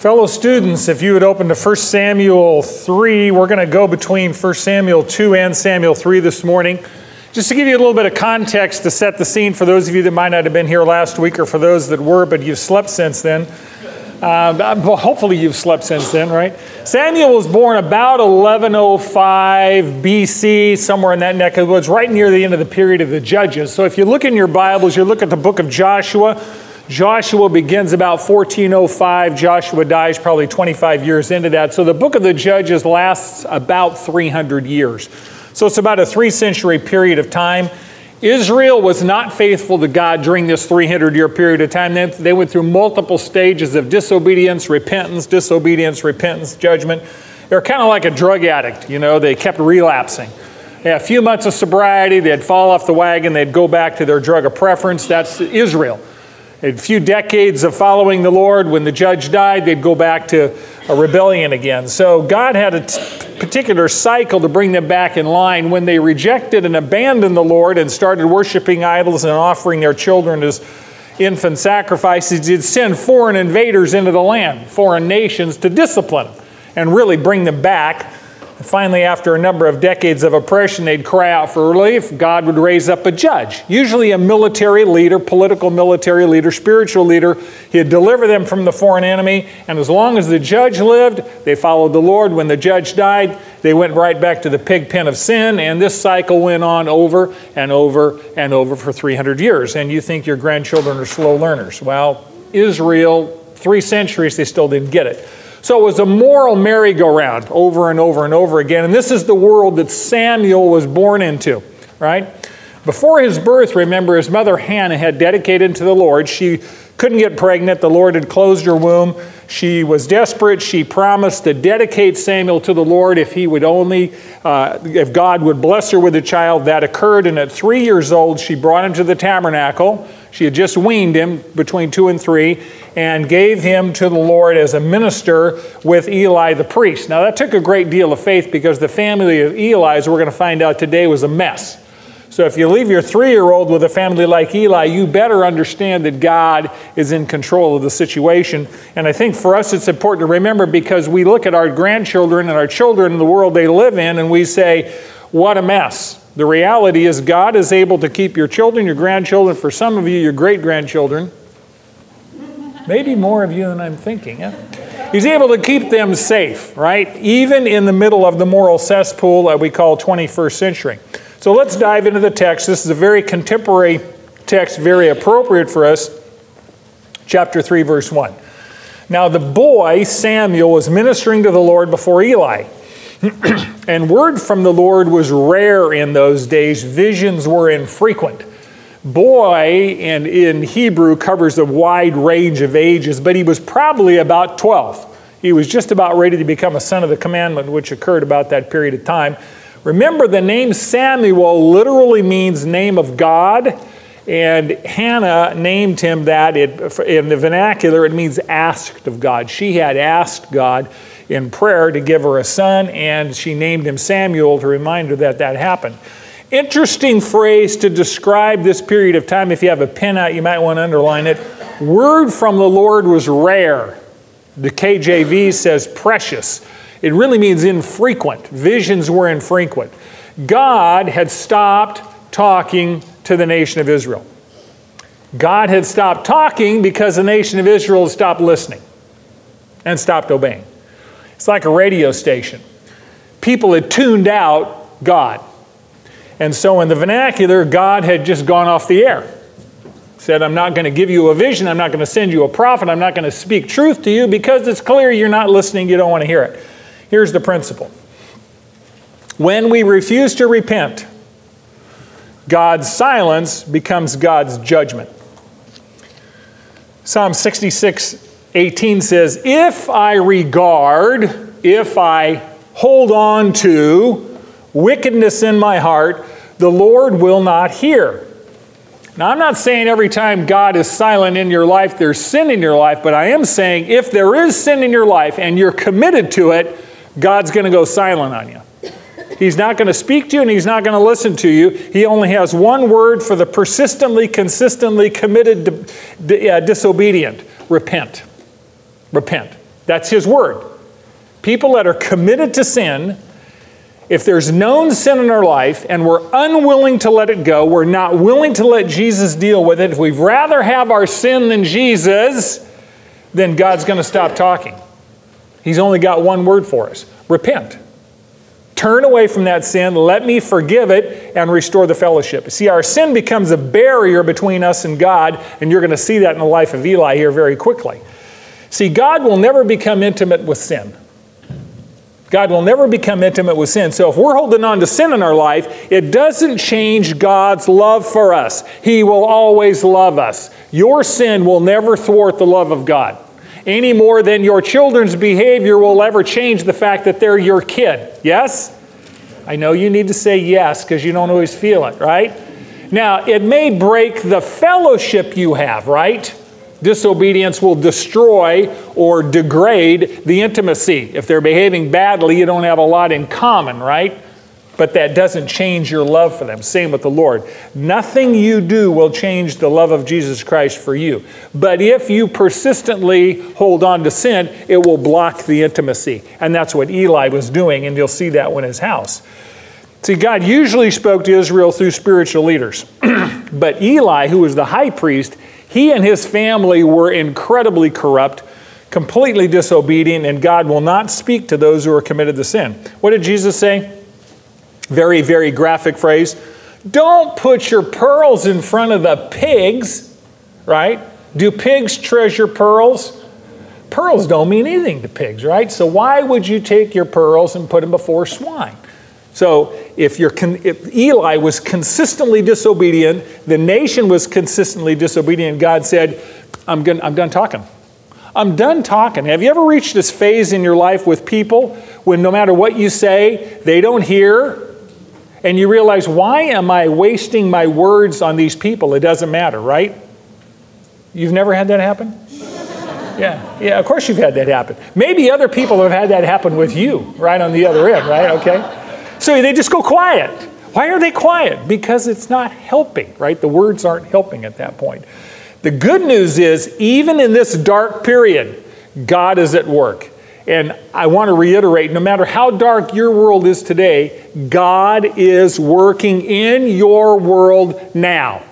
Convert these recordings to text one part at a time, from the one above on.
Fellow students, if you would open to 1 Samuel 3, we're going to go between 1 Samuel 2 and Samuel 3 this morning. Just to give you a little bit of context to set the scene for those of you that might not have been here last week or for those that were, but you've slept since then. Uh, well, hopefully you've slept since then, right? Samuel was born about 1105 BC, somewhere in that neck of the woods, right near the end of the period of the Judges. So if you look in your Bibles, you look at the book of Joshua, Joshua begins about 1405. Joshua dies probably 25 years into that. So the book of the Judges lasts about 300 years. So it's about a three century period of time. Israel was not faithful to God during this 300 year period of time. They went through multiple stages of disobedience, repentance, disobedience, repentance, judgment. They're kind of like a drug addict, you know, they kept relapsing. They had a few months of sobriety, they'd fall off the wagon, they'd go back to their drug of preference. That's Israel a few decades of following the Lord, when the judge died, they'd go back to a rebellion again. So God had a t- particular cycle to bring them back in line. When they rejected and abandoned the Lord and started worshiping idols and offering their children as infant sacrifices, He'd send foreign invaders into the land, foreign nations, to discipline and really bring them back finally, after a number of decades of oppression, they'd cry out for relief. God would raise up a judge, usually a military leader, political military leader, spiritual leader. He'd deliver them from the foreign enemy, and as long as the judge lived, they followed the Lord. When the judge died, they went right back to the pig pen of sin, and this cycle went on over and over and over for 300 years. And you think your grandchildren are slow learners. Well, Israel, three centuries, they still didn't get it. So it was a moral merry-go-round over and over and over again. And this is the world that Samuel was born into, right? Before his birth, remember, his mother Hannah had dedicated to the Lord. She couldn't get pregnant. The Lord had closed her womb. She was desperate. She promised to dedicate Samuel to the Lord if he would only, uh, if God would bless her with a child. That occurred, and at three years old, she brought him to the tabernacle. She had just weaned him between two and three and gave him to the Lord as a minister with Eli the priest. Now, that took a great deal of faith because the family of Eli, as we're going to find out today, was a mess. So, if you leave your three year old with a family like Eli, you better understand that God is in control of the situation. And I think for us it's important to remember because we look at our grandchildren and our children in the world they live in and we say, what a mess. The reality is, God is able to keep your children, your grandchildren, for some of you, your great grandchildren, maybe more of you than I'm thinking. He's able to keep them safe, right? Even in the middle of the moral cesspool that we call 21st century. So let's dive into the text. This is a very contemporary text, very appropriate for us. Chapter 3, verse 1. Now the boy, Samuel, was ministering to the Lord before Eli. and word from the Lord was rare in those days, visions were infrequent. Boy in, in Hebrew covers a wide range of ages, but he was probably about 12. He was just about ready to become a son of the commandment, which occurred about that period of time. Remember, the name Samuel literally means name of God, and Hannah named him that. It, in the vernacular, it means asked of God. She had asked God in prayer to give her a son, and she named him Samuel to remind her that that happened. Interesting phrase to describe this period of time. If you have a pen out, you might want to underline it. Word from the Lord was rare. The KJV says precious. It really means infrequent. Visions were infrequent. God had stopped talking to the nation of Israel. God had stopped talking because the nation of Israel had stopped listening and stopped obeying. It's like a radio station. People had tuned out God. And so, in the vernacular, God had just gone off the air. Said, I'm not going to give you a vision. I'm not going to send you a prophet. I'm not going to speak truth to you because it's clear you're not listening. You don't want to hear it. Here's the principle when we refuse to repent, God's silence becomes God's judgment. Psalm 66 18 says, If I regard, if I hold on to wickedness in my heart, the Lord will not hear. Now, I'm not saying every time God is silent in your life, there's sin in your life, but I am saying if there is sin in your life and you're committed to it, God's going to go silent on you. He's not going to speak to you and he's not going to listen to you. He only has one word for the persistently, consistently committed, uh, disobedient repent. Repent. That's his word. People that are committed to sin, if there's known sin in our life and we're unwilling to let it go, we're not willing to let Jesus deal with it, if we'd rather have our sin than Jesus, then God's going to stop talking. He's only got one word for us repent. Turn away from that sin, let me forgive it, and restore the fellowship. See, our sin becomes a barrier between us and God, and you're going to see that in the life of Eli here very quickly. See, God will never become intimate with sin. God will never become intimate with sin. So if we're holding on to sin in our life, it doesn't change God's love for us. He will always love us. Your sin will never thwart the love of God any more than your children's behavior will ever change the fact that they're your kid. Yes? I know you need to say yes because you don't always feel it, right? Now, it may break the fellowship you have, right? Disobedience will destroy or degrade the intimacy. If they're behaving badly, you don't have a lot in common, right? but that doesn't change your love for them. Same with the Lord. Nothing you do will change the love of Jesus Christ for you. But if you persistently hold on to sin, it will block the intimacy. And that's what Eli was doing, and you'll see that in his house. See, God usually spoke to Israel through spiritual leaders. but Eli, who was the high priest, he and his family were incredibly corrupt, completely disobedient, and God will not speak to those who are committed to sin. What did Jesus say? very, very graphic phrase. Don't put your pearls in front of the pigs, right? Do pigs treasure pearls? Pearls don't mean anything to pigs, right? So why would you take your pearls and put them before swine? So if, if Eli was consistently disobedient, the nation was consistently disobedient, God said, I'm, gonna, I'm done talking. I'm done talking. Have you ever reached this phase in your life with people when no matter what you say, they don't hear and you realize, why am I wasting my words on these people? It doesn't matter, right? You've never had that happen? Yeah, yeah, of course you've had that happen. Maybe other people have had that happen with you, right on the other end, right? Okay? So they just go quiet. Why are they quiet? Because it's not helping, right? The words aren't helping at that point. The good news is, even in this dark period, God is at work. And I want to reiterate no matter how dark your world is today, God is working in your world now.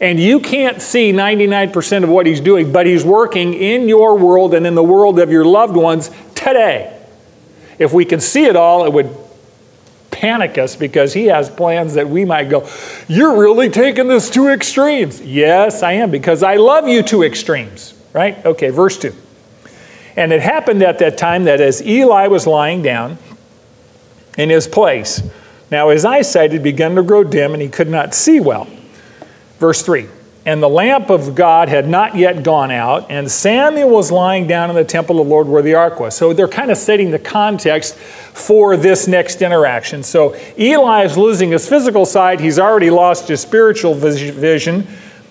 And you can't see 99% of what He's doing, but He's working in your world and in the world of your loved ones today. If we could see it all, it would panic us because He has plans that we might go, You're really taking this to extremes. Yes, I am, because I love you to extremes, right? Okay, verse 2. And it happened at that time that as Eli was lying down in his place, now his eyesight had begun to grow dim and he could not see well. Verse 3 And the lamp of God had not yet gone out, and Samuel was lying down in the temple of the Lord where the ark was. So they're kind of setting the context for this next interaction. So Eli is losing his physical sight, he's already lost his spiritual vision.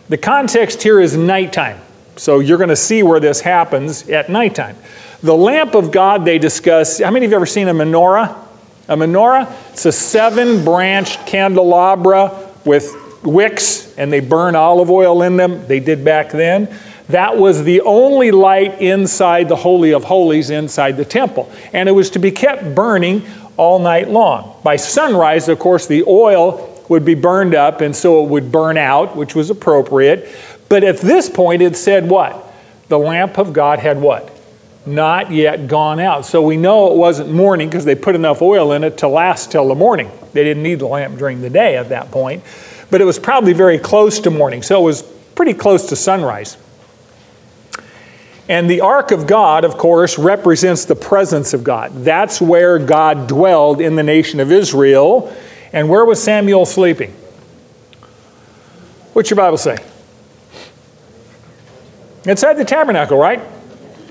The context here is nighttime. So you're going to see where this happens at nighttime. The lamp of God they discuss. How many of you have ever seen a menorah? A menorah? It's a seven branched candelabra with wicks, and they burn olive oil in them. They did back then. That was the only light inside the Holy of Holies, inside the temple. And it was to be kept burning all night long. By sunrise, of course, the oil would be burned up, and so it would burn out, which was appropriate. But at this point, it said what? The lamp of God had what? Not yet gone out. So we know it wasn't morning because they put enough oil in it to last till the morning. They didn't need the lamp during the day at that point. But it was probably very close to morning. So it was pretty close to sunrise. And the ark of God, of course, represents the presence of God. That's where God dwelled in the nation of Israel. And where was Samuel sleeping? What's your Bible say? Inside the tabernacle, right?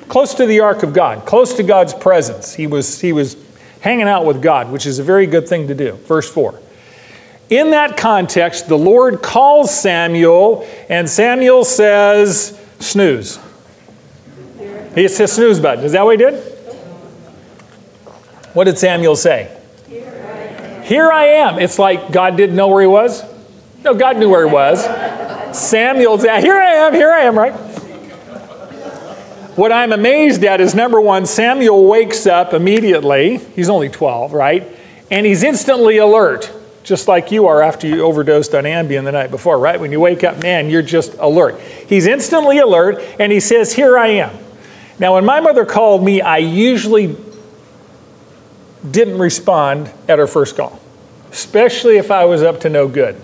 Close to the ark of God, close to God's presence. He was, he was hanging out with God, which is a very good thing to do. Verse 4. In that context, the Lord calls Samuel, and Samuel says, snooze. He hits says snooze button. Is that what he did? What did Samuel say? Here I am. Here I am. It's like God didn't know where he was. No, God knew where he was. Samuel's, here I am, here I am, right? what I'm amazed at is number one, Samuel wakes up immediately. He's only 12, right? And he's instantly alert, just like you are after you overdosed on Ambien the night before, right? When you wake up, man, you're just alert. He's instantly alert, and he says, Here I am. Now, when my mother called me, I usually didn't respond at her first call, especially if I was up to no good.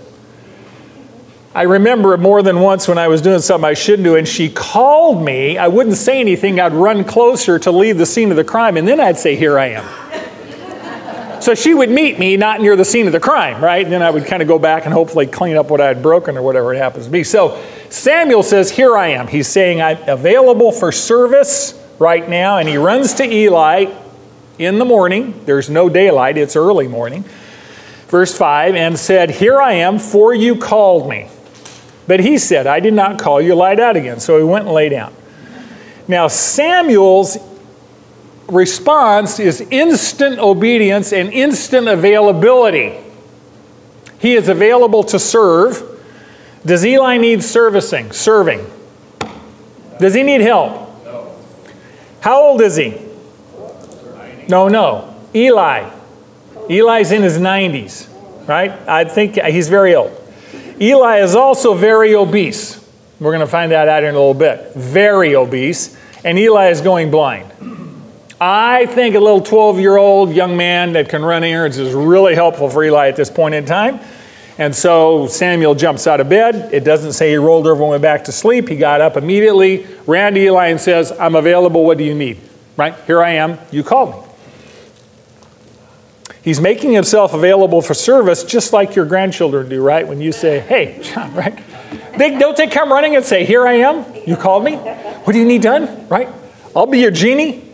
I remember more than once when I was doing something I shouldn't do, and she called me. I wouldn't say anything. I'd run closer to leave the scene of the crime, and then I'd say, Here I am. So she would meet me not near the scene of the crime, right? And then I would kind of go back and hopefully clean up what I had broken or whatever it happens to be. So Samuel says, Here I am. He's saying, I'm available for service right now, and he runs to Eli in the morning. There's no daylight, it's early morning. Verse 5 and said, Here I am, for you called me. But he said, I did not call you, lie down again. So he went and lay down. Now, Samuel's response is instant obedience and instant availability. He is available to serve. Does Eli need servicing? Serving. Does he need help? No. How old is he? No, no. Eli. Eli's in his 90s, right? I think he's very old. Eli is also very obese. We're going to find that out in a little bit. Very obese. And Eli is going blind. I think a little 12 year old young man that can run errands is really helpful for Eli at this point in time. And so Samuel jumps out of bed. It doesn't say he rolled over and went back to sleep. He got up immediately, ran to Eli, and says, I'm available. What do you need? Right? Here I am. You called me. He's making himself available for service just like your grandchildren do, right? When you say, hey, John, right? They, don't they come running and say, here I am, you called me? What do you need done, right? I'll be your genie.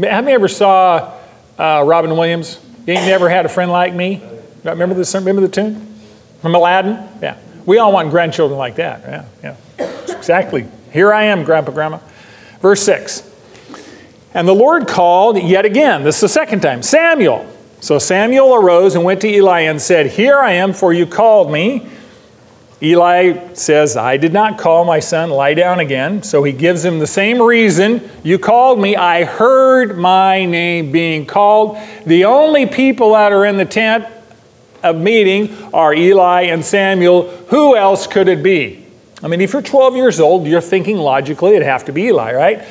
Have you ever saw uh, Robin Williams? You ain't never had a friend like me? Remember the, remember the tune? From Aladdin? Yeah. We all want grandchildren like that. Yeah, yeah. Exactly. Here I am, Grandpa, Grandma. Verse 6. And the Lord called yet again, this is the second time, Samuel. So Samuel arose and went to Eli and said, Here I am, for you called me. Eli says, I did not call my son, lie down again. So he gives him the same reason. You called me, I heard my name being called. The only people that are in the tent of meeting are Eli and Samuel. Who else could it be? I mean, if you're 12 years old, you're thinking logically it'd have to be Eli, right?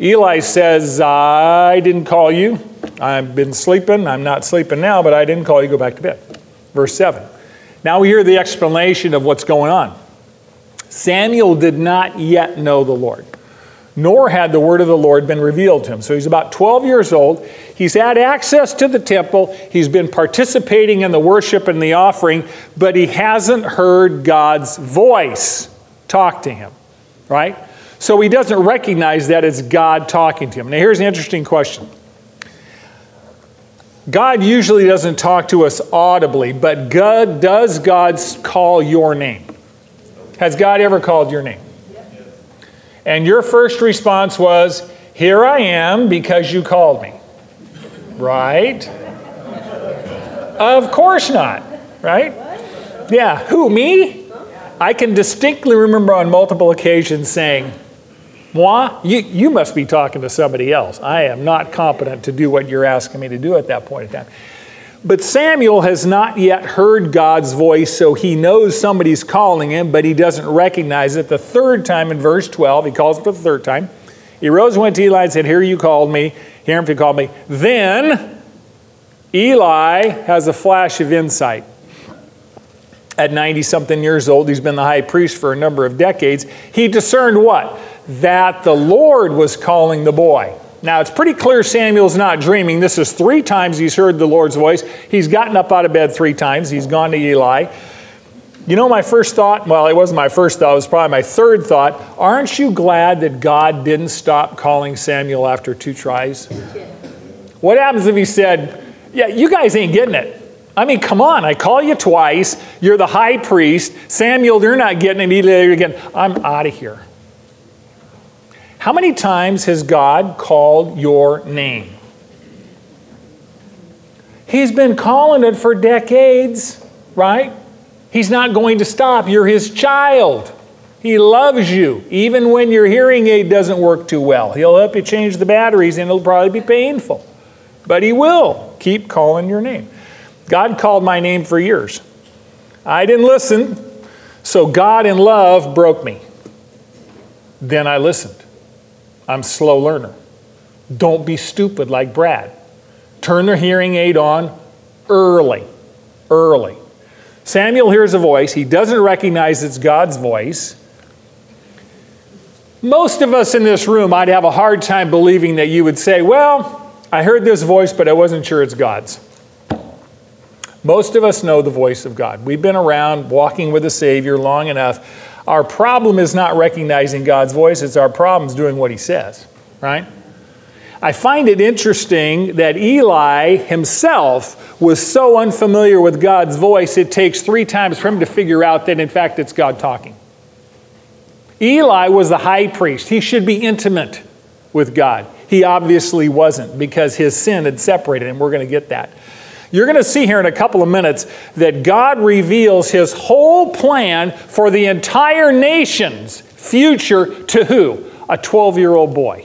Eli says, I didn't call you. I've been sleeping. I'm not sleeping now, but I didn't call you. Go back to bed. Verse 7. Now we hear the explanation of what's going on. Samuel did not yet know the Lord, nor had the word of the Lord been revealed to him. So he's about 12 years old. He's had access to the temple. He's been participating in the worship and the offering, but he hasn't heard God's voice talk to him, right? So he doesn't recognize that it's God talking to him. Now, here's an interesting question God usually doesn't talk to us audibly, but God, does God call your name? Has God ever called your name? And your first response was, Here I am because you called me. Right? Of course not. Right? Yeah. Who, me? I can distinctly remember on multiple occasions saying, Moi, you, you must be talking to somebody else. I am not competent to do what you're asking me to do at that point in time. But Samuel has not yet heard God's voice, so he knows somebody's calling him, but he doesn't recognize it. The third time in verse 12, he calls him for the third time. He rose and went to Eli and said, Here you called me. Here if you called me. Then Eli has a flash of insight. At 90 something years old, he's been the high priest for a number of decades. He discerned what? That the Lord was calling the boy. Now, it's pretty clear Samuel's not dreaming. This is three times he's heard the Lord's voice. He's gotten up out of bed three times. He's gone to Eli. You know, my first thought, well, it wasn't my first thought, it was probably my third thought. Aren't you glad that God didn't stop calling Samuel after two tries? What happens if he said, Yeah, you guys ain't getting it? I mean, come on, I call you twice. You're the high priest. Samuel, you're not getting it. Eli, again. I'm out of here. How many times has God called your name? He's been calling it for decades, right? He's not going to stop. You're his child. He loves you, even when your hearing aid doesn't work too well. He'll help you change the batteries, and it'll probably be painful. But He will keep calling your name. God called my name for years. I didn't listen, so God in love broke me. Then I listened. I'm a slow learner. Don't be stupid like Brad. Turn the hearing aid on early. Early. Samuel hears a voice. He doesn't recognize it's God's voice. Most of us in this room, I'd have a hard time believing that you would say, Well, I heard this voice, but I wasn't sure it's God's. Most of us know the voice of God. We've been around walking with the Savior long enough. Our problem is not recognizing God's voice, it's our problems doing what He says, right? I find it interesting that Eli himself was so unfamiliar with God's voice, it takes three times for him to figure out that, in fact, it's God talking. Eli was the high priest. He should be intimate with God. He obviously wasn't because his sin had separated him. We're going to get that. You're going to see here in a couple of minutes that God reveals his whole plan for the entire nation's future to who? A 12 year old boy.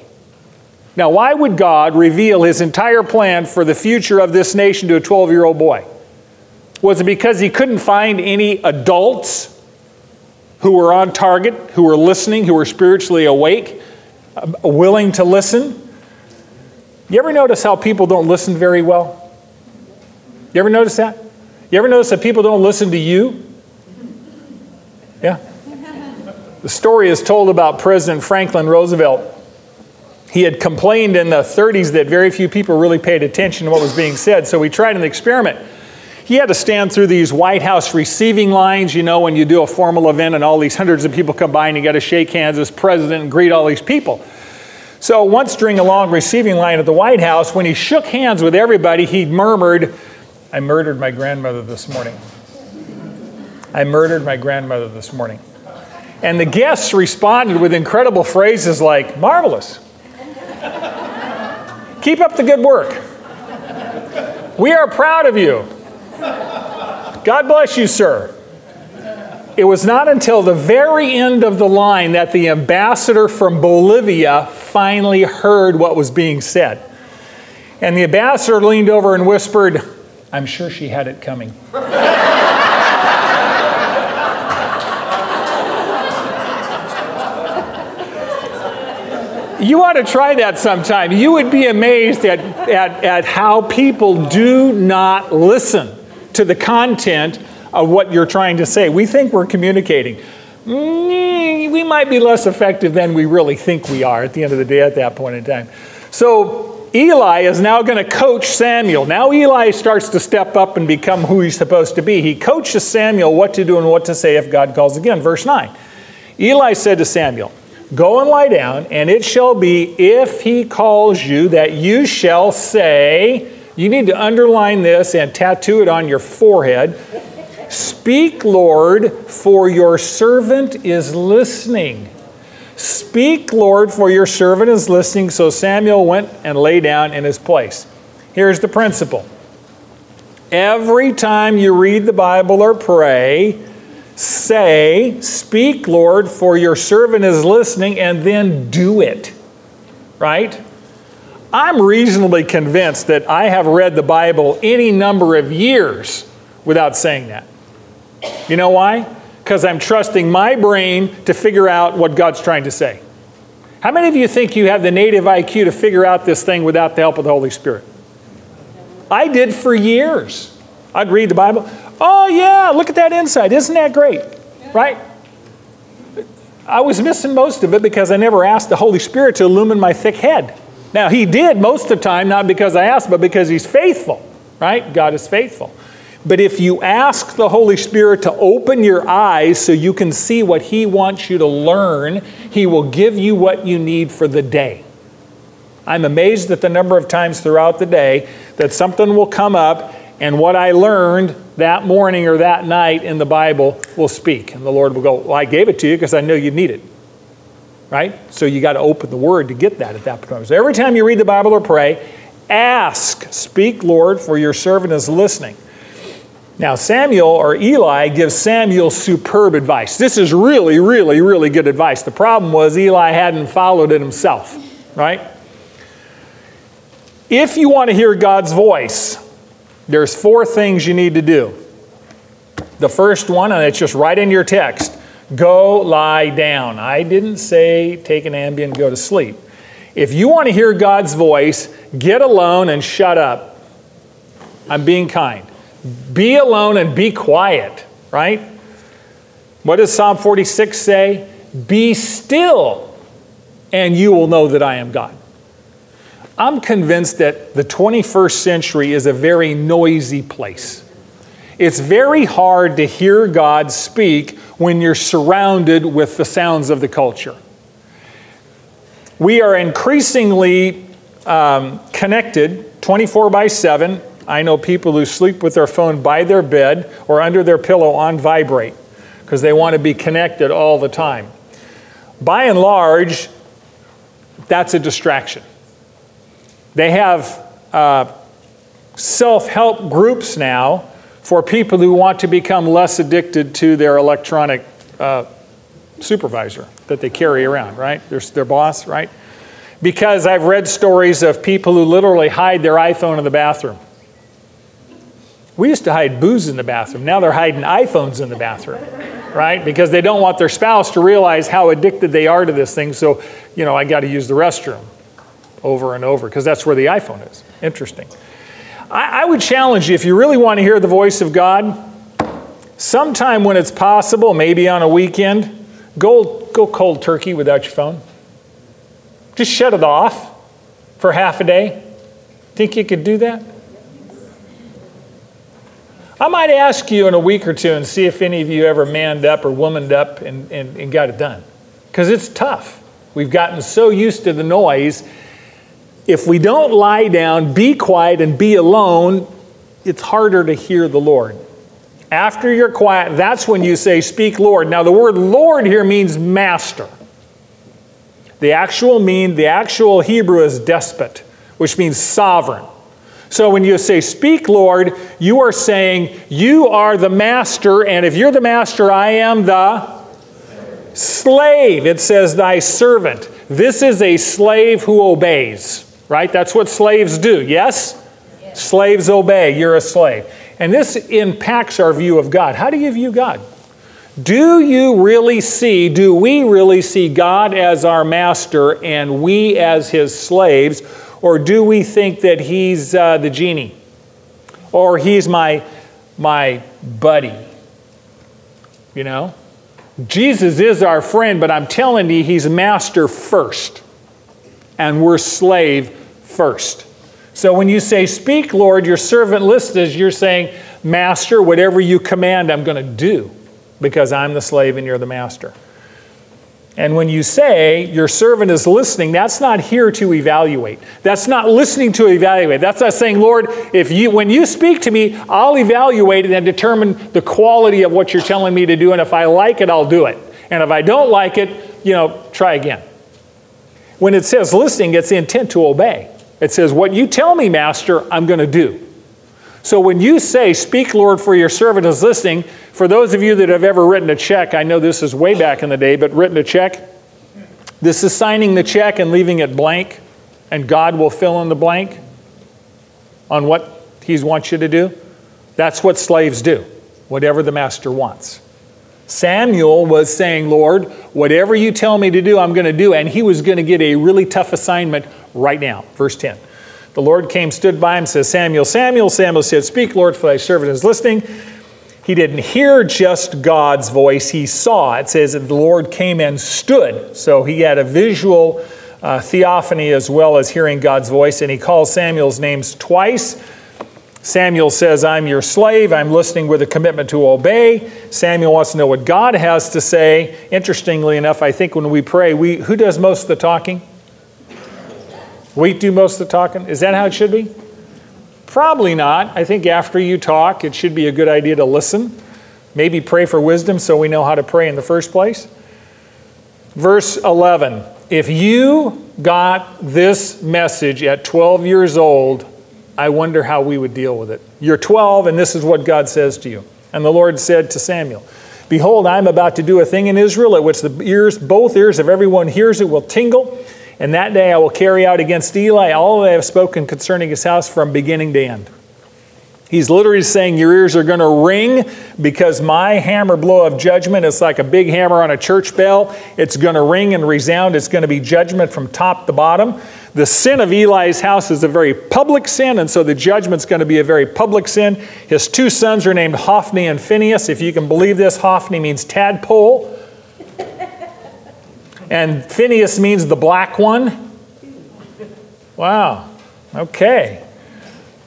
Now, why would God reveal his entire plan for the future of this nation to a 12 year old boy? Was it because he couldn't find any adults who were on target, who were listening, who were spiritually awake, uh, willing to listen? You ever notice how people don't listen very well? You ever notice that? You ever notice that people don't listen to you? Yeah. The story is told about President Franklin Roosevelt. He had complained in the 30s that very few people really paid attention to what was being said, so he tried an experiment. He had to stand through these White House receiving lines, you know, when you do a formal event and all these hundreds of people come by and you got to shake hands as president and greet all these people. So once during a long receiving line at the White House, when he shook hands with everybody, he murmured, I murdered my grandmother this morning. I murdered my grandmother this morning. And the guests responded with incredible phrases like, marvelous. Keep up the good work. We are proud of you. God bless you, sir. It was not until the very end of the line that the ambassador from Bolivia finally heard what was being said. And the ambassador leaned over and whispered, I'm sure she had it coming. you ought to try that sometime. You would be amazed at, at, at how people do not listen to the content of what you're trying to say. We think we're communicating. Mm, we might be less effective than we really think we are at the end of the day at that point in time. So, Eli is now going to coach Samuel. Now Eli starts to step up and become who he's supposed to be. He coaches Samuel what to do and what to say if God calls again. Verse 9. Eli said to Samuel, Go and lie down, and it shall be, if he calls you, that you shall say, you need to underline this and tattoo it on your forehead. Speak, Lord, for your servant is listening. Speak, Lord, for your servant is listening. So Samuel went and lay down in his place. Here's the principle every time you read the Bible or pray, say, Speak, Lord, for your servant is listening, and then do it. Right? I'm reasonably convinced that I have read the Bible any number of years without saying that. You know why? Because I'm trusting my brain to figure out what God's trying to say. How many of you think you have the native IQ to figure out this thing without the help of the Holy Spirit? I did for years. I'd read the Bible. Oh, yeah, look at that insight. Isn't that great? Right? I was missing most of it because I never asked the Holy Spirit to illumine my thick head. Now, He did most of the time, not because I asked, but because He's faithful, right? God is faithful. But if you ask the Holy Spirit to open your eyes so you can see what He wants you to learn, He will give you what you need for the day. I'm amazed at the number of times throughout the day that something will come up and what I learned that morning or that night in the Bible will speak. And the Lord will go, Well, I gave it to you because I know you need it. Right? So you got to open the Word to get that at that point. So every time you read the Bible or pray, ask, Speak, Lord, for your servant is listening. Now, Samuel or Eli gives Samuel superb advice. This is really, really, really good advice. The problem was Eli hadn't followed it himself, right? If you want to hear God's voice, there's four things you need to do. The first one, and it's just right in your text go lie down. I didn't say take an Ambien, and go to sleep. If you want to hear God's voice, get alone and shut up. I'm being kind. Be alone and be quiet, right? What does Psalm 46 say? Be still, and you will know that I am God. I'm convinced that the 21st century is a very noisy place. It's very hard to hear God speak when you're surrounded with the sounds of the culture. We are increasingly um, connected 24 by 7 I know people who sleep with their phone by their bed or under their pillow on vibrate because they want to be connected all the time. By and large, that's a distraction. They have uh, self help groups now for people who want to become less addicted to their electronic uh, supervisor that they carry around, right? Their, their boss, right? Because I've read stories of people who literally hide their iPhone in the bathroom we used to hide booze in the bathroom. Now they're hiding iPhones in the bathroom, right? Because they don't want their spouse to realize how addicted they are to this thing. So, you know, I got to use the restroom over and over because that's where the iPhone is. Interesting. I, I would challenge you if you really want to hear the voice of God, sometime when it's possible, maybe on a weekend, go, go cold turkey without your phone. Just shut it off for half a day. Think you could do that? I might ask you in a week or two and see if any of you ever manned up or womaned up and, and, and got it done. Because it's tough. We've gotten so used to the noise. If we don't lie down, be quiet, and be alone, it's harder to hear the Lord. After you're quiet, that's when you say, Speak, Lord. Now, the word Lord here means master. The actual mean, the actual Hebrew is despot, which means sovereign. So when you say, Speak, Lord, you are saying, You are the master, and if you're the master, I am the slave. It says, Thy servant. This is a slave who obeys, right? That's what slaves do, yes? yes? Slaves obey. You're a slave. And this impacts our view of God. How do you view God? Do you really see, do we really see God as our master and we as his slaves? Or do we think that he's uh, the genie? Or he's my, my buddy? You know? Jesus is our friend, but I'm telling you, he's master first. And we're slave first. So when you say, Speak, Lord, your servant listens, you're saying, Master, whatever you command, I'm going to do because I'm the slave and you're the master. And when you say your servant is listening, that's not here to evaluate. That's not listening to evaluate. That's not saying, Lord, if you when you speak to me, I'll evaluate it and determine the quality of what you're telling me to do. And if I like it, I'll do it. And if I don't like it, you know, try again. When it says listening, it's intent to obey. It says, What you tell me, Master, I'm going to do. So when you say, Speak, Lord, for your servant is listening, for those of you that have ever written a check, I know this is way back in the day, but written a check, this is signing the check and leaving it blank, and God will fill in the blank on what He wants you to do. That's what slaves do, whatever the master wants. Samuel was saying, Lord, whatever you tell me to do, I'm going to do. And he was going to get a really tough assignment right now. Verse 10. The Lord came, stood by him, says, Samuel, Samuel. Samuel said, Speak, Lord, for thy servant is listening. He didn't hear just God's voice, he saw. It says that the Lord came and stood. So he had a visual uh, theophany as well as hearing God's voice, and he calls Samuel's names twice. Samuel says, I'm your slave. I'm listening with a commitment to obey. Samuel wants to know what God has to say. Interestingly enough, I think when we pray, we, who does most of the talking? We do most of the talking. Is that how it should be? Probably not. I think after you talk, it should be a good idea to listen. Maybe pray for wisdom so we know how to pray in the first place. Verse 11 If you got this message at 12 years old, I wonder how we would deal with it. You're 12, and this is what God says to you. And the Lord said to Samuel, Behold, I am about to do a thing in Israel at which the ears, both ears of everyone hears it will tingle. And that day I will carry out against Eli all that I have spoken concerning his house from beginning to end. He's literally saying your ears are going to ring because my hammer blow of judgment is like a big hammer on a church bell. It's going to ring and resound. It's going to be judgment from top to bottom. The sin of Eli's house is a very public sin, and so the judgment's going to be a very public sin. His two sons are named Hophni and Phinehas. If you can believe this, Hophni means tadpole, and Phinehas means the black one. Wow. Okay.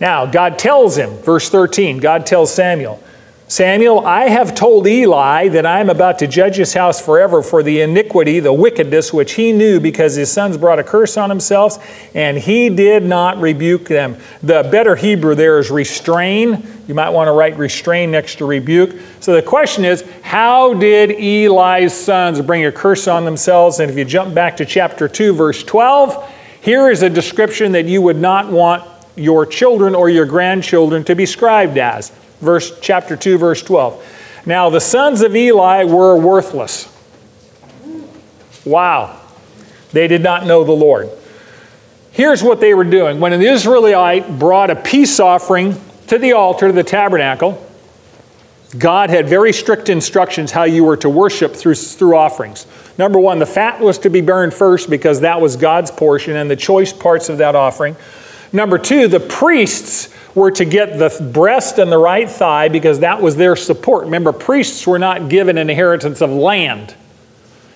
Now, God tells him, verse 13, God tells Samuel, Samuel, I have told Eli that I am about to judge his house forever for the iniquity, the wickedness which he knew because his sons brought a curse on themselves, and he did not rebuke them. The better Hebrew there is restrain. You might want to write restrain next to rebuke. So the question is, how did Eli's sons bring a curse on themselves? And if you jump back to chapter 2, verse 12, here is a description that you would not want your children or your grandchildren to be scribed as verse chapter 2 verse 12 now the sons of eli were worthless. Wow. They did not know the lord. Here's what they were doing. When an israelite brought a peace offering to the altar the tabernacle god had very strict instructions how you were to worship through, through offerings. Number one the fat was to be burned first because that was god's portion and the choice parts of that offering. Number two the priests were to get the breast and the right thigh because that was their support. Remember, priests were not given an inheritance of land.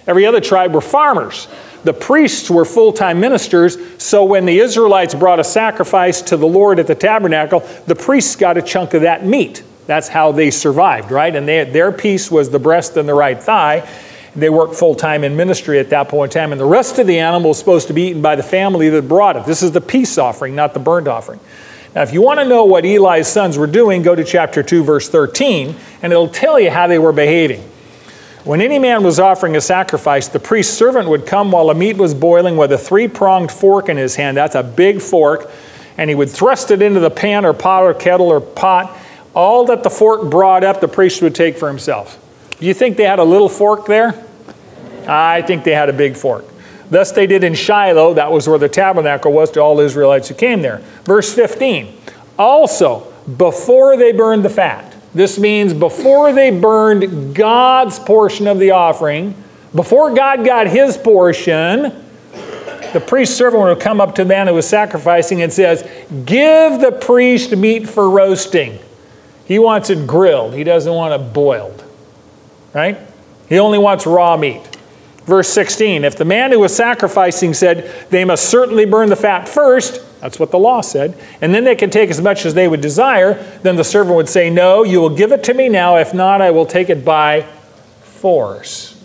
Every other tribe were farmers. The priests were full time ministers, so when the Israelites brought a sacrifice to the Lord at the tabernacle, the priests got a chunk of that meat. That's how they survived, right? And they, their piece was the breast and the right thigh. They worked full time in ministry at that point in time, and the rest of the animal was supposed to be eaten by the family that brought it. This is the peace offering, not the burnt offering. Now, if you want to know what Eli's sons were doing, go to chapter 2, verse 13, and it'll tell you how they were behaving. When any man was offering a sacrifice, the priest's servant would come while the meat was boiling with a three pronged fork in his hand. That's a big fork. And he would thrust it into the pan or pot or kettle or pot. All that the fork brought up, the priest would take for himself. Do you think they had a little fork there? I think they had a big fork. Thus they did in Shiloh, that was where the tabernacle was to all Israelites who came there. Verse 15. Also, before they burned the fat, this means before they burned God's portion of the offering, before God got his portion, the priest servant would come up to the man who was sacrificing and says, Give the priest meat for roasting. He wants it grilled, he doesn't want it boiled. Right? He only wants raw meat. Verse 16 If the man who was sacrificing said, They must certainly burn the fat first, that's what the law said, and then they can take as much as they would desire, then the servant would say, No, you will give it to me now. If not, I will take it by force.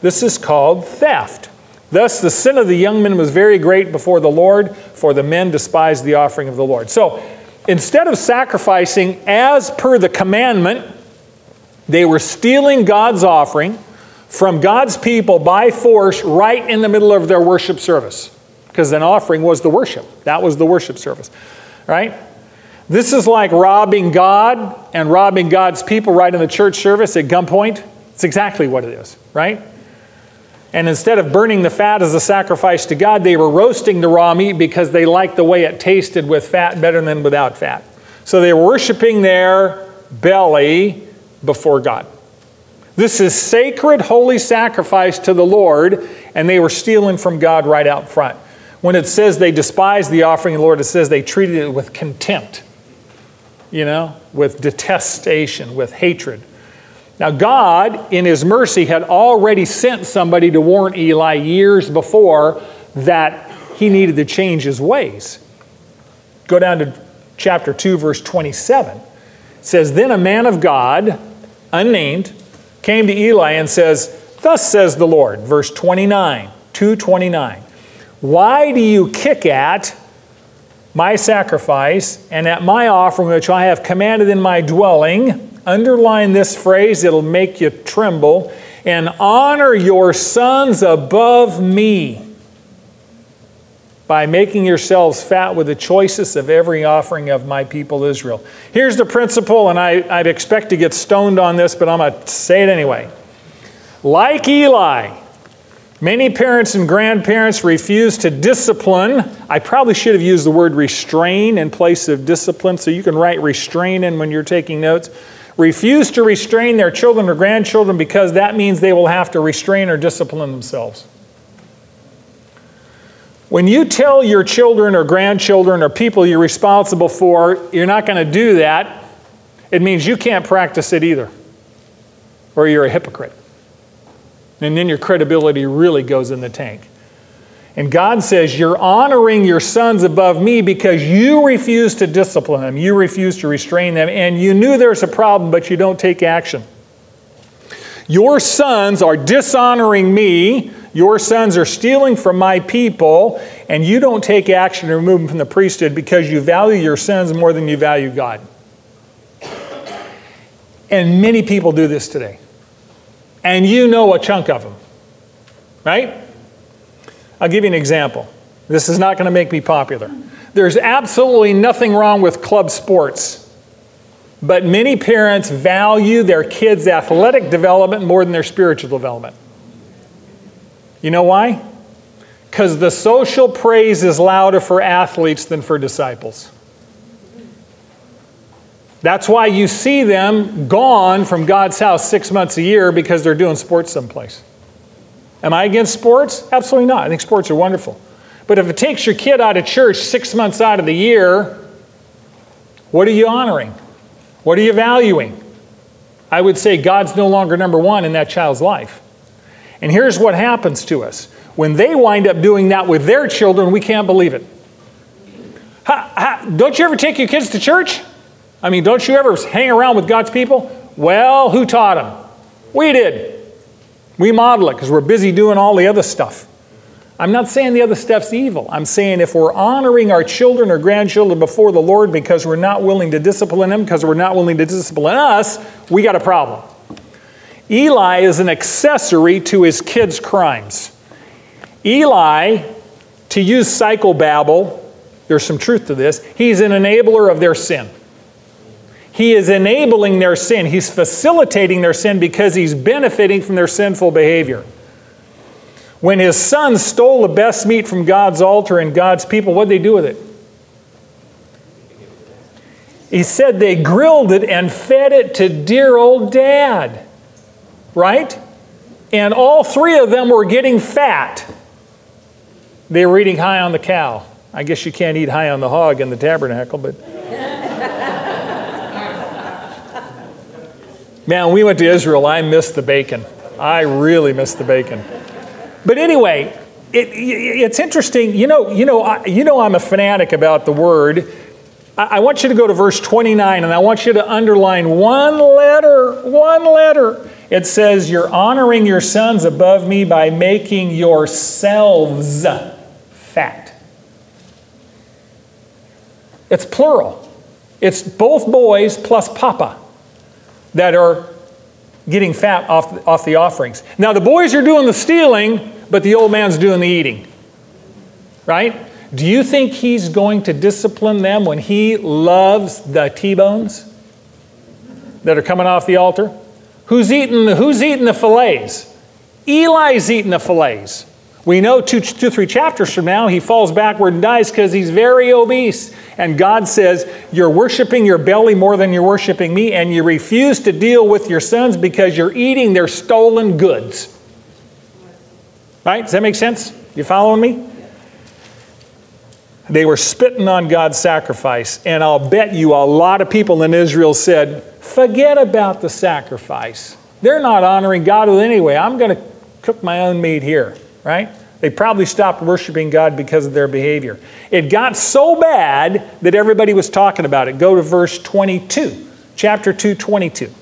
This is called theft. Thus, the sin of the young men was very great before the Lord, for the men despised the offering of the Lord. So, instead of sacrificing as per the commandment, they were stealing God's offering from God's people by force right in the middle of their worship service. Because an offering was the worship. That was the worship service. Right? This is like robbing God and robbing God's people right in the church service at gunpoint. It's exactly what it is, right? And instead of burning the fat as a sacrifice to God, they were roasting the raw meat because they liked the way it tasted with fat better than without fat. So they were worshiping their belly before God. This is sacred, holy sacrifice to the Lord, and they were stealing from God right out front. When it says they despised the offering of the Lord, it says they treated it with contempt, you know, with detestation, with hatred. Now, God, in His mercy, had already sent somebody to warn Eli years before that he needed to change his ways. Go down to chapter 2, verse 27. It says, Then a man of God, unnamed, came to Eli and says, Thus says the Lord, verse 29, 229. Why do you kick at my sacrifice and at my offering which I have commanded in my dwelling? Underline this phrase, it'll make you tremble. And honor your sons above me. By making yourselves fat with the choicest of every offering of my people Israel. Here's the principle, and I, I'd expect to get stoned on this, but I'm going to say it anyway. Like Eli, many parents and grandparents refuse to discipline. I probably should have used the word restrain in place of discipline, so you can write restrain in when you're taking notes. Refuse to restrain their children or grandchildren because that means they will have to restrain or discipline themselves. When you tell your children or grandchildren or people you're responsible for, you're not going to do that, it means you can't practice it either. Or you're a hypocrite. And then your credibility really goes in the tank. And God says, You're honoring your sons above me because you refuse to discipline them, you refuse to restrain them, and you knew there's a problem, but you don't take action. Your sons are dishonoring me your sons are stealing from my people, and you don't take action to remove them from the priesthood because you value your sons more than you value God. And many people do this today. And you know a chunk of them, right? I'll give you an example. This is not going to make me popular. There's absolutely nothing wrong with club sports. But many parents value their kids' athletic development more than their spiritual development. You know why? Because the social praise is louder for athletes than for disciples. That's why you see them gone from God's house six months a year because they're doing sports someplace. Am I against sports? Absolutely not. I think sports are wonderful. But if it takes your kid out of church six months out of the year, what are you honoring? What are you valuing? I would say God's no longer number one in that child's life. And here's what happens to us when they wind up doing that with their children, we can't believe it. Ha, ha, don't you ever take your kids to church? I mean, don't you ever hang around with God's people? Well, who taught them? We did. We model it because we're busy doing all the other stuff. I'm not saying the other stuff's evil. I'm saying if we're honoring our children or grandchildren before the Lord because we're not willing to discipline them, because we're not willing to discipline us, we got a problem. Eli is an accessory to his kids' crimes. Eli, to use psychobabble, there's some truth to this, he's an enabler of their sin. He is enabling their sin. He's facilitating their sin because he's benefiting from their sinful behavior. When his son stole the best meat from God's altar and God's people, what did they do with it? He said they grilled it and fed it to dear old dad right? And all three of them were getting fat. They were eating high on the cow. I guess you can't eat high on the hog in the tabernacle, but. Man, we went to Israel. I missed the bacon. I really missed the bacon. But anyway, it, it's interesting. You know, you know, I, you know, I'm a fanatic about the word. I, I want you to go to verse 29, and I want you to underline one letter, one letter. It says, You're honoring your sons above me by making yourselves fat. It's plural. It's both boys plus papa that are getting fat off, off the offerings. Now, the boys are doing the stealing, but the old man's doing the eating. Right? Do you think he's going to discipline them when he loves the T bones that are coming off the altar? Who's eating the, who's eating the fillets? Eli's eating the fillets. We know two, two, three chapters from now, he falls backward and dies because he's very obese. And God says, You're worshiping your belly more than you're worshiping me, and you refuse to deal with your sons because you're eating their stolen goods. Right? Does that make sense? You following me? They were spitting on God's sacrifice. And I'll bet you a lot of people in Israel said, Forget about the sacrifice. They're not honoring God with anyway. I'm going to cook my own meat here, right? They probably stopped worshiping God because of their behavior. It got so bad that everybody was talking about it. Go to verse 22, chapter 2, 22.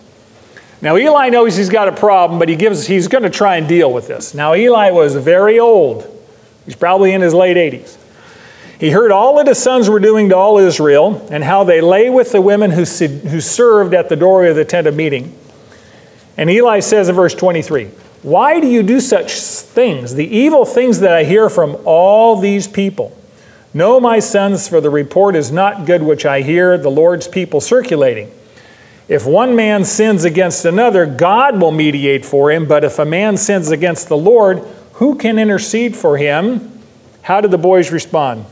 Now, Eli knows he's got a problem, but he gives, he's going to try and deal with this. Now, Eli was very old. He's probably in his late 80s. He heard all that his sons were doing to all Israel and how they lay with the women who, who served at the doorway of the tent of meeting. And Eli says in verse 23, Why do you do such things, the evil things that I hear from all these people? No, my sons, for the report is not good which I hear the Lord's people circulating. If one man sins against another, God will mediate for him, but if a man sins against the Lord, who can intercede for him? How did the boys respond?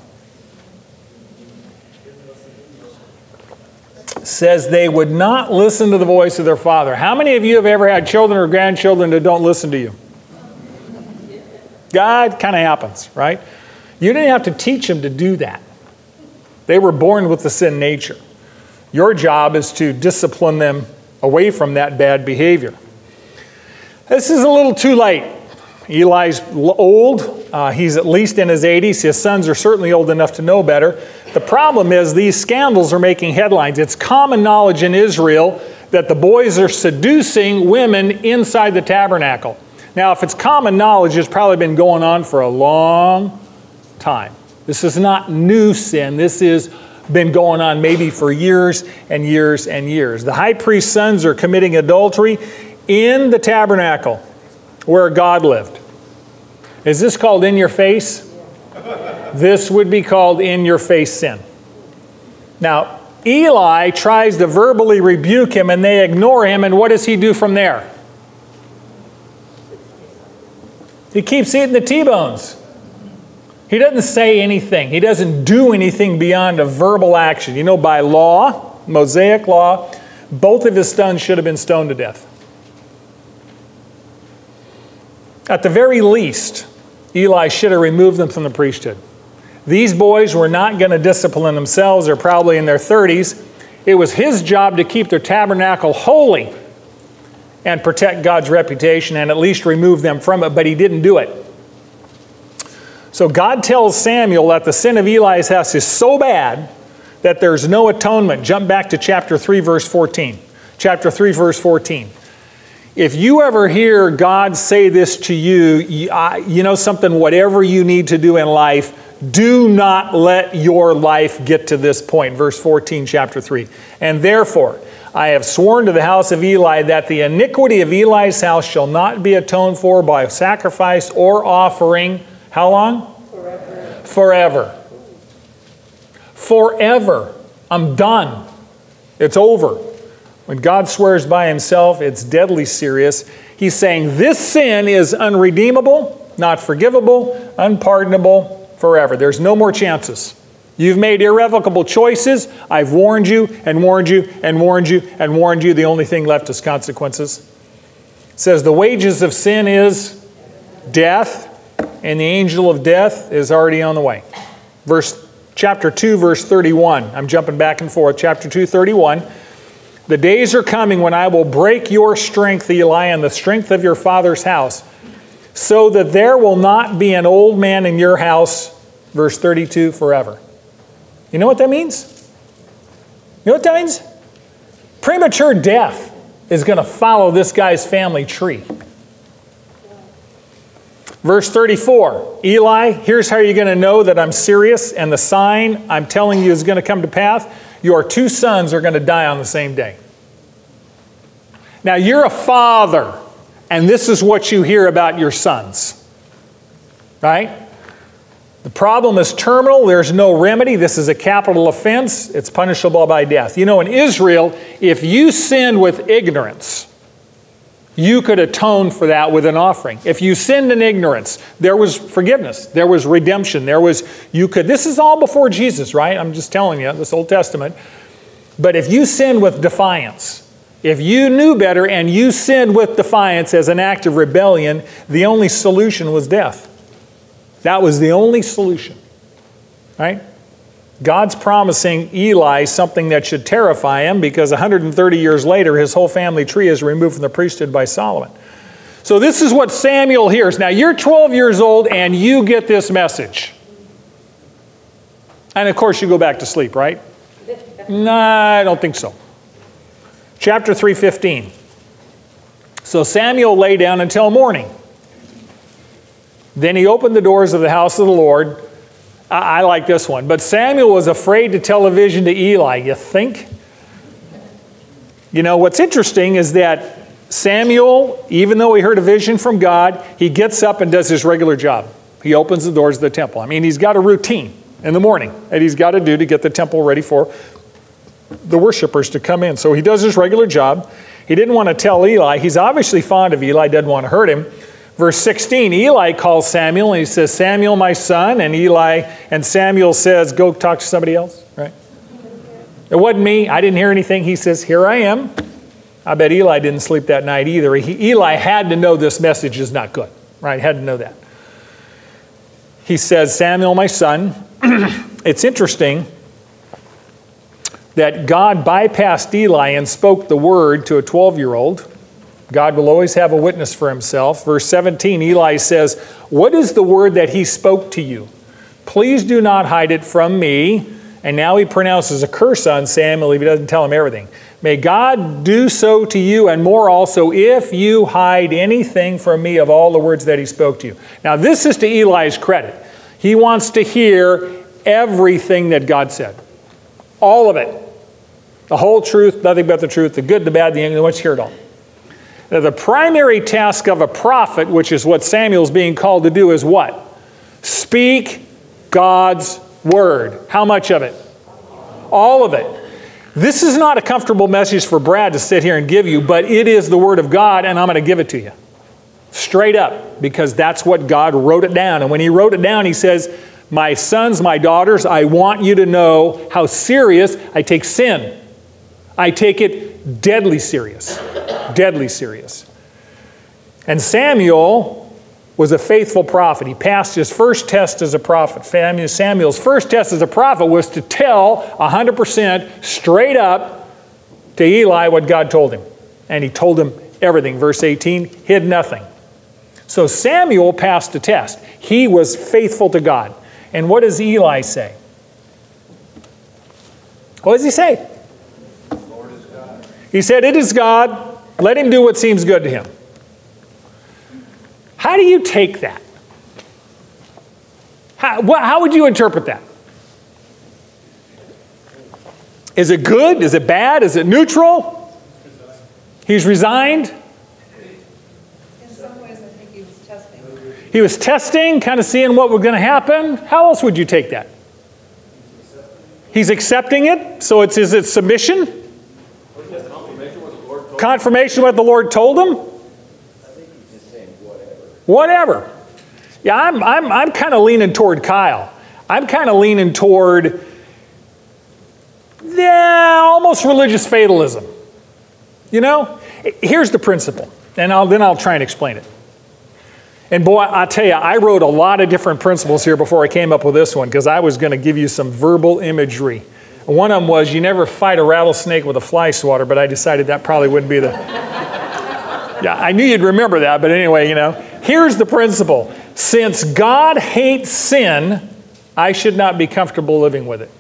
Says they would not listen to the voice of their father. How many of you have ever had children or grandchildren that don't listen to you? God kind of happens, right? You didn't have to teach them to do that. They were born with the sin nature. Your job is to discipline them away from that bad behavior. This is a little too late. Eli's old. Uh, he's at least in his 80s. His sons are certainly old enough to know better. The problem is these scandals are making headlines. It's common knowledge in Israel that the boys are seducing women inside the tabernacle. Now, if it's common knowledge, it's probably been going on for a long time. This is not new sin. This has been going on maybe for years and years and years. The high priest's sons are committing adultery in the tabernacle where God lived. Is this called in your face? This would be called in your face sin. Now, Eli tries to verbally rebuke him and they ignore him, and what does he do from there? He keeps eating the T bones. He doesn't say anything. He doesn't do anything beyond a verbal action. You know, by law, Mosaic law, both of his sons should have been stoned to death. At the very least, Eli should have removed them from the priesthood. These boys were not going to discipline themselves. They're probably in their 30s. It was his job to keep their tabernacle holy and protect God's reputation and at least remove them from it, but he didn't do it. So God tells Samuel that the sin of Eli's house is so bad that there's no atonement. Jump back to chapter 3, verse 14. Chapter 3, verse 14. If you ever hear God say this to you, you know something, whatever you need to do in life, do not let your life get to this point. Verse 14, chapter 3. And therefore, I have sworn to the house of Eli that the iniquity of Eli's house shall not be atoned for by sacrifice or offering how long? Forever. Forever. Forever. I'm done. It's over. When God swears by himself, it's deadly serious. He's saying this sin is unredeemable, not forgivable, unpardonable forever. There's no more chances. You've made irrevocable choices. I've warned you and warned you and warned you and warned you. The only thing left is consequences. It says the wages of sin is death and the angel of death is already on the way. Verse chapter 2 verse 31. I'm jumping back and forth. Chapter 2 31. The days are coming when I will break your strength, Eli, and the strength of your father's house, so that there will not be an old man in your house, verse 32, forever. You know what that means? You know what that means? Premature death is going to follow this guy's family tree. Verse 34 Eli, here's how you're going to know that I'm serious, and the sign I'm telling you is going to come to pass. Your two sons are going to die on the same day. Now, you're a father, and this is what you hear about your sons. Right? The problem is terminal. There's no remedy. This is a capital offense. It's punishable by death. You know, in Israel, if you sin with ignorance, you could atone for that with an offering. If you sinned in ignorance, there was forgiveness, there was redemption, there was, you could, this is all before Jesus, right? I'm just telling you, this Old Testament. But if you sinned with defiance, if you knew better and you sinned with defiance as an act of rebellion, the only solution was death. That was the only solution, right? God's promising Eli something that should terrify him because 130 years later, his whole family tree is removed from the priesthood by Solomon. So, this is what Samuel hears. Now, you're 12 years old and you get this message. And of course, you go back to sleep, right? No, I don't think so. Chapter 315. So Samuel lay down until morning. Then he opened the doors of the house of the Lord I, like this one. But Samuel was afraid to tell a vision to Eli. You think? You know, what's interesting is that Samuel, even though he heard a vision from God, he gets up and does his regular job. He opens the doors of the temple. I mean, he's got a routine. in the morning that he's got to do to get the temple ready for the worshipers to come in. So he does his regular job. He didn't want to tell Eli. He's obviously fond of Eli, doesn't want to hurt him. Verse 16, Eli calls Samuel and he says, Samuel, my son. And Eli and Samuel says, Go talk to somebody else, right? It wasn't me. I didn't hear anything. He says, Here I am. I bet Eli didn't sleep that night either. He, Eli had to know this message is not good, right? Had to know that. He says, Samuel, my son. it's interesting that God bypassed Eli and spoke the word to a 12 year old. God will always have a witness for himself. Verse 17, Eli says, What is the word that he spoke to you? Please do not hide it from me. And now he pronounces a curse on Samuel if he doesn't tell him everything. May God do so to you and more also if you hide anything from me of all the words that he spoke to you. Now, this is to Eli's credit. He wants to hear everything that God said, all of it. The whole truth, nothing but the truth, the good, the bad, the ugly, he wants to hear it all. Now, the primary task of a prophet, which is what Samuel's being called to do, is what? Speak God's word. How much of it? All of it. This is not a comfortable message for Brad to sit here and give you, but it is the word of God, and I'm going to give it to you. Straight up, because that's what God wrote it down. And when He wrote it down, He says, My sons, my daughters, I want you to know how serious I take sin. I take it deadly serious deadly serious. And Samuel was a faithful prophet. He passed his first test as a prophet. Samuel's first test as a prophet was to tell 100% straight up to Eli what God told him. And he told him everything. Verse 18 hid nothing. So Samuel passed the test. He was faithful to God. And what does Eli say? What does he say? He said, It is God. Let him do what seems good to him. How do you take that? How, how would you interpret that? Is it good? Is it bad? Is it neutral? He's resigned. In some ways, I think he was testing. He was testing, kind of seeing what was going to happen. How else would you take that? He's accepting it. So it's is it submission? Confirmation what the Lord told him? Whatever. Yeah, I'm, I'm, I'm kind of leaning toward Kyle. I'm kind of leaning toward, yeah, almost religious fatalism. You know? Here's the principle, and I'll, then I'll try and explain it. And boy, I tell you, I wrote a lot of different principles here before I came up with this one because I was going to give you some verbal imagery. One of them was you never fight a rattlesnake with a fly swatter, but I decided that probably wouldn't be the. yeah, I knew you'd remember that, but anyway, you know. Here's the principle since God hates sin, I should not be comfortable living with it.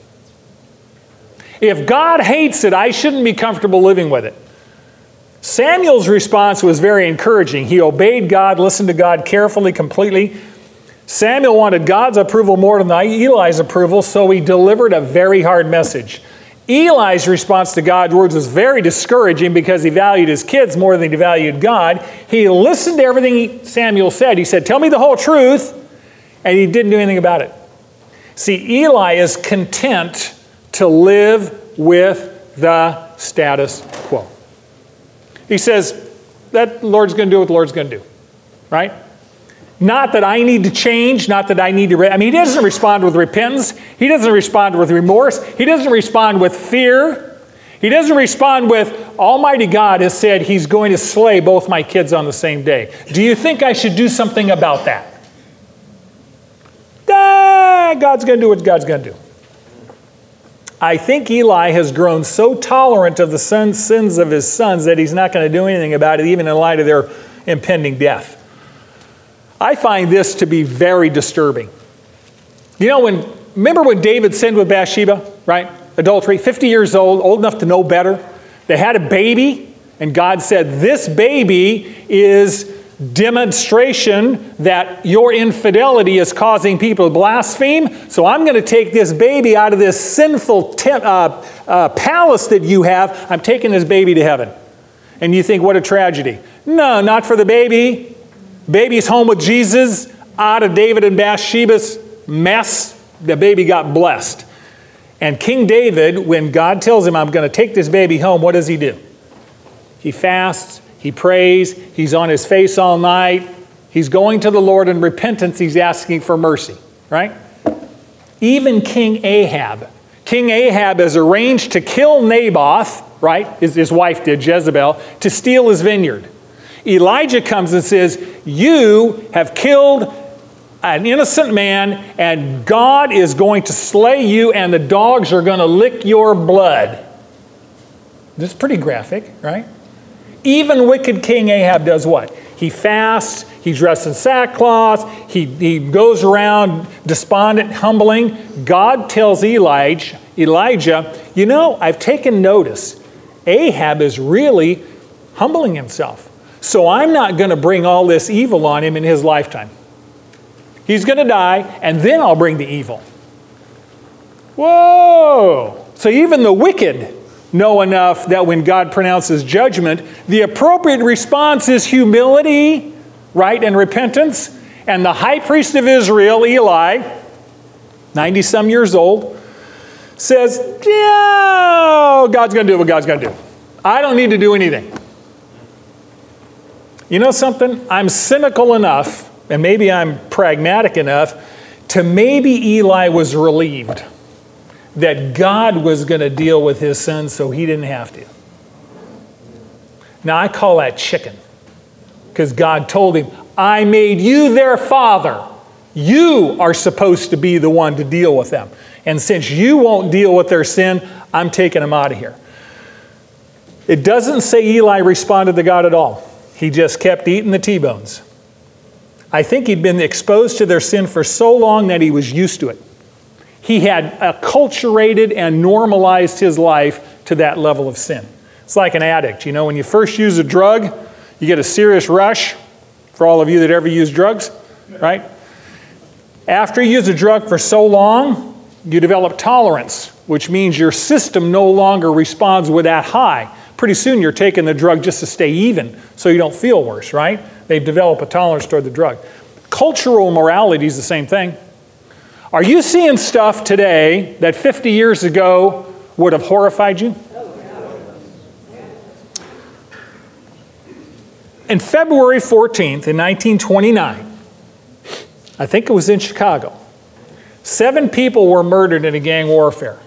If God hates it, I shouldn't be comfortable living with it. Samuel's response was very encouraging. He obeyed God, listened to God carefully, completely. Samuel wanted God's approval more than Eli's approval, so he delivered a very hard message. Eli's response to God's words was very discouraging because he valued his kids more than he valued God. He listened to everything Samuel said. He said, Tell me the whole truth. And he didn't do anything about it. See, Eli is content to live with the status quo. He says, That the Lord's going to do what the Lord's going to do, right? Not that I need to change, not that I need to. Re- I mean, he doesn't respond with repentance. He doesn't respond with remorse. He doesn't respond with fear. He doesn't respond with, Almighty God has said he's going to slay both my kids on the same day. Do you think I should do something about that? Ah, God's going to do what God's going to do. I think Eli has grown so tolerant of the sins of his sons that he's not going to do anything about it, even in light of their impending death. I find this to be very disturbing. You know, when remember when David sinned with Bathsheba, right? Adultery, 50 years old, old enough to know better. They had a baby, and God said, This baby is demonstration that your infidelity is causing people to blaspheme. So I'm going to take this baby out of this sinful tent, uh, uh, palace that you have. I'm taking this baby to heaven. And you think, what a tragedy. No, not for the baby. Baby's home with Jesus, out of David and Bathsheba's mess, the baby got blessed. And King David, when God tells him, I'm going to take this baby home, what does he do? He fasts, he prays, he's on his face all night, he's going to the Lord in repentance, he's asking for mercy, right? Even King Ahab. King Ahab has arranged to kill Naboth, right? His, his wife did, Jezebel, to steal his vineyard. Elijah comes and says, You have killed an innocent man, and God is going to slay you, and the dogs are going to lick your blood. This is pretty graphic, right? Even wicked King Ahab does what? He fasts, he dresses in sackcloth, he, he goes around despondent, humbling. God tells Elijah, Elijah, you know, I've taken notice. Ahab is really humbling himself. So I'm not going to bring all this evil on him in his lifetime. He's going to die, and then I'll bring the evil. Whoa! So even the wicked know enough that when God pronounces judgment, the appropriate response is humility, right, and repentance. And the high priest of Israel, Eli, 90 some years old, says, Yeah, God's going to do what God's going to do. I don't need to do anything. You know something? I'm cynical enough and maybe I'm pragmatic enough to maybe Eli was relieved that God was going to deal with his son so he didn't have to. Now, I call that chicken because God told him, I made you their father. You are supposed to be the one to deal with them. And since you won't deal with their sin, I'm taking them out of here. It doesn't say Eli responded to God at all. He just kept eating the T bones. I think he'd been exposed to their sin for so long that he was used to it. He had acculturated and normalized his life to that level of sin. It's like an addict. You know, when you first use a drug, you get a serious rush, for all of you that ever use drugs, right? After you use a drug for so long, you develop tolerance, which means your system no longer responds with that high. Pretty soon you're taking the drug just to stay even so you don't feel worse, right? They've developed a tolerance toward the drug. Cultural morality is the same thing. Are you seeing stuff today that 50 years ago would have horrified you? In February 14th, in 1929, I think it was in Chicago, seven people were murdered in a gang warfare.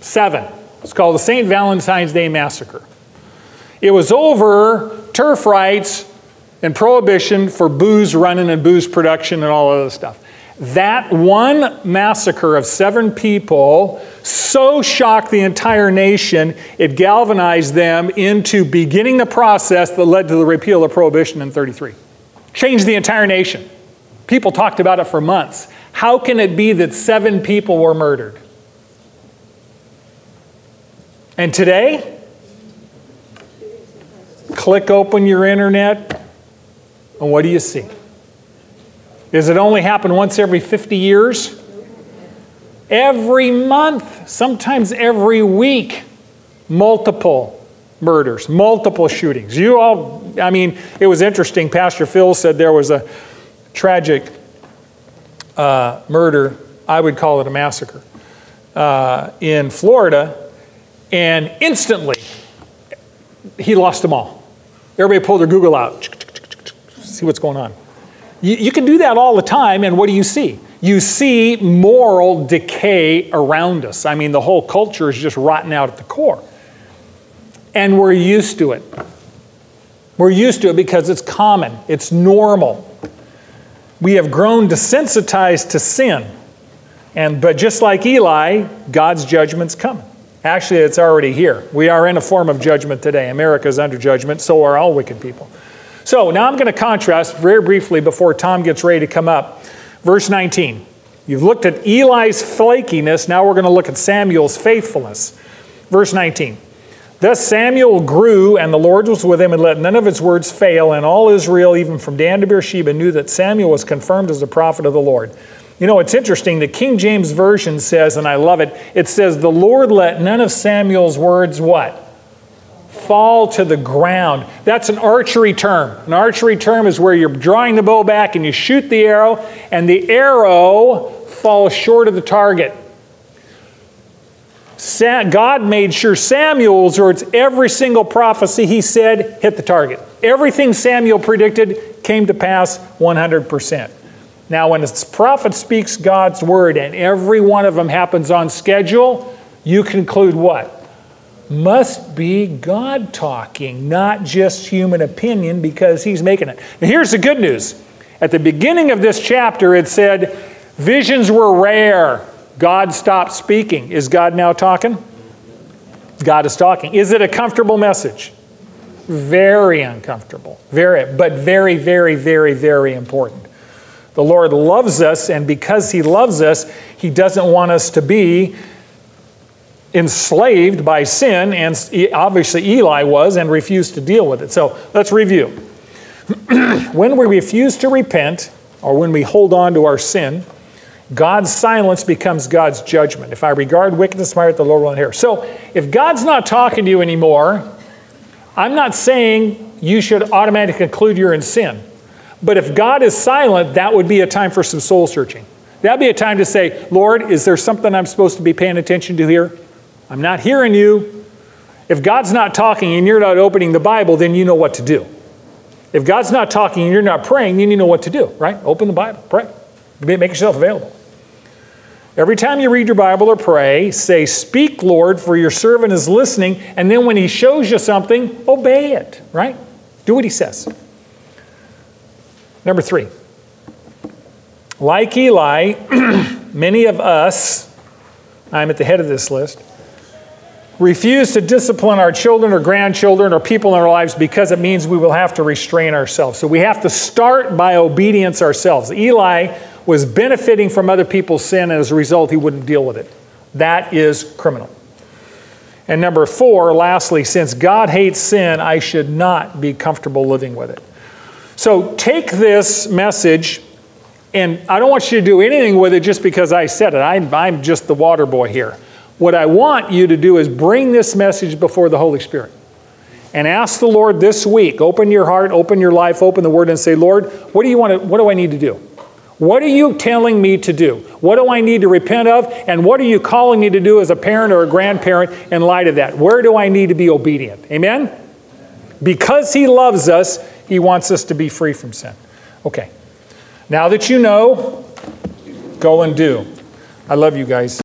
Seven. It's called the St. Valentine's Day Massacre. It was over turf rights and prohibition for booze running and booze production and all of other stuff. That one massacre of seven people so shocked the entire nation, it galvanized them into beginning the process that led to the repeal of prohibition in 33. Changed the entire nation. People talked about it for months. How can it be that seven people were murdered? And today, click open your internet, and what do you see? Does it only happen once every 50 years? Every month, sometimes every week, multiple murders, multiple shootings. You all, I mean, it was interesting. Pastor Phil said there was a tragic uh, murder, I would call it a massacre, uh, in Florida, and instantly he lost them all. Everybody pulled their Google out, see what's going on. You, you can do that all the time, and what do you see? You see moral decay around us. I mean, the whole culture is just rotten out at the core. And we're used to it. We're used to it because it's common, it's normal. We have grown desensitized to sin. And but just like Eli, God's judgment's coming. Actually, it's already here. We are in a form of judgment today. America is under judgment, so are all wicked people. So now I'm going to contrast very briefly before Tom gets ready to come up. Verse 19. You've looked at Eli's flakiness, now we're going to look at Samuel's faithfulness. Verse 19. Thus Samuel grew, and the Lord was with him, and let none of his words fail. And all Israel, even from Dan to Beersheba, knew that Samuel was confirmed as a prophet of the Lord. You know, it's interesting. The King James Version says, and I love it, it says, The Lord let none of Samuel's words what? fall to the ground. That's an archery term. An archery term is where you're drawing the bow back and you shoot the arrow, and the arrow falls short of the target. God made sure Samuel's, words, every single prophecy he said, hit the target. Everything Samuel predicted came to pass 100%. Now, when a prophet speaks God's word and every one of them happens on schedule, you conclude what? Must be God talking, not just human opinion because he's making it. Now, here's the good news. At the beginning of this chapter, it said, Visions were rare. God stopped speaking. Is God now talking? God is talking. Is it a comfortable message? Very uncomfortable. Very, but very, very, very, very important. The Lord loves us, and because He loves us, He doesn't want us to be enslaved by sin, and obviously Eli was and refused to deal with it. So let's review. when we refuse to repent, or when we hold on to our sin, God's silence becomes God's judgment. If I regard wickedness my heart, the Lord will not hear. So if God's not talking to you anymore, I'm not saying you should automatically conclude you're in sin. But if God is silent, that would be a time for some soul searching. That'd be a time to say, Lord, is there something I'm supposed to be paying attention to here? I'm not hearing you. If God's not talking and you're not opening the Bible, then you know what to do. If God's not talking and you're not praying, then you know what to do, right? Open the Bible, pray. Make yourself available. Every time you read your Bible or pray, say, Speak, Lord, for your servant is listening. And then when he shows you something, obey it, right? Do what he says. Number three. Like Eli, many of us, I'm at the head of this list, refuse to discipline our children or grandchildren or people in our lives because it means we will have to restrain ourselves. So we have to start by obedience ourselves. Eli was benefiting from other people's sin, and as a result, he wouldn't deal with it. That is criminal. And number four, lastly, since God hates sin, I should not be comfortable living with it. So take this message, and I don't want you to do anything with it just because I said it. I'm, I'm just the water boy here. What I want you to do is bring this message before the Holy Spirit and ask the Lord this week open your heart, open your life, open the Word, and say, Lord, what do you want to, what do I need to do? What are you telling me to do? What do I need to repent of? And what are you calling me to do as a parent or a grandparent in light of that? Where do I need to be obedient? Amen? Because He loves us, He wants us to be free from sin. Okay. Now that you know, go and do. I love you guys.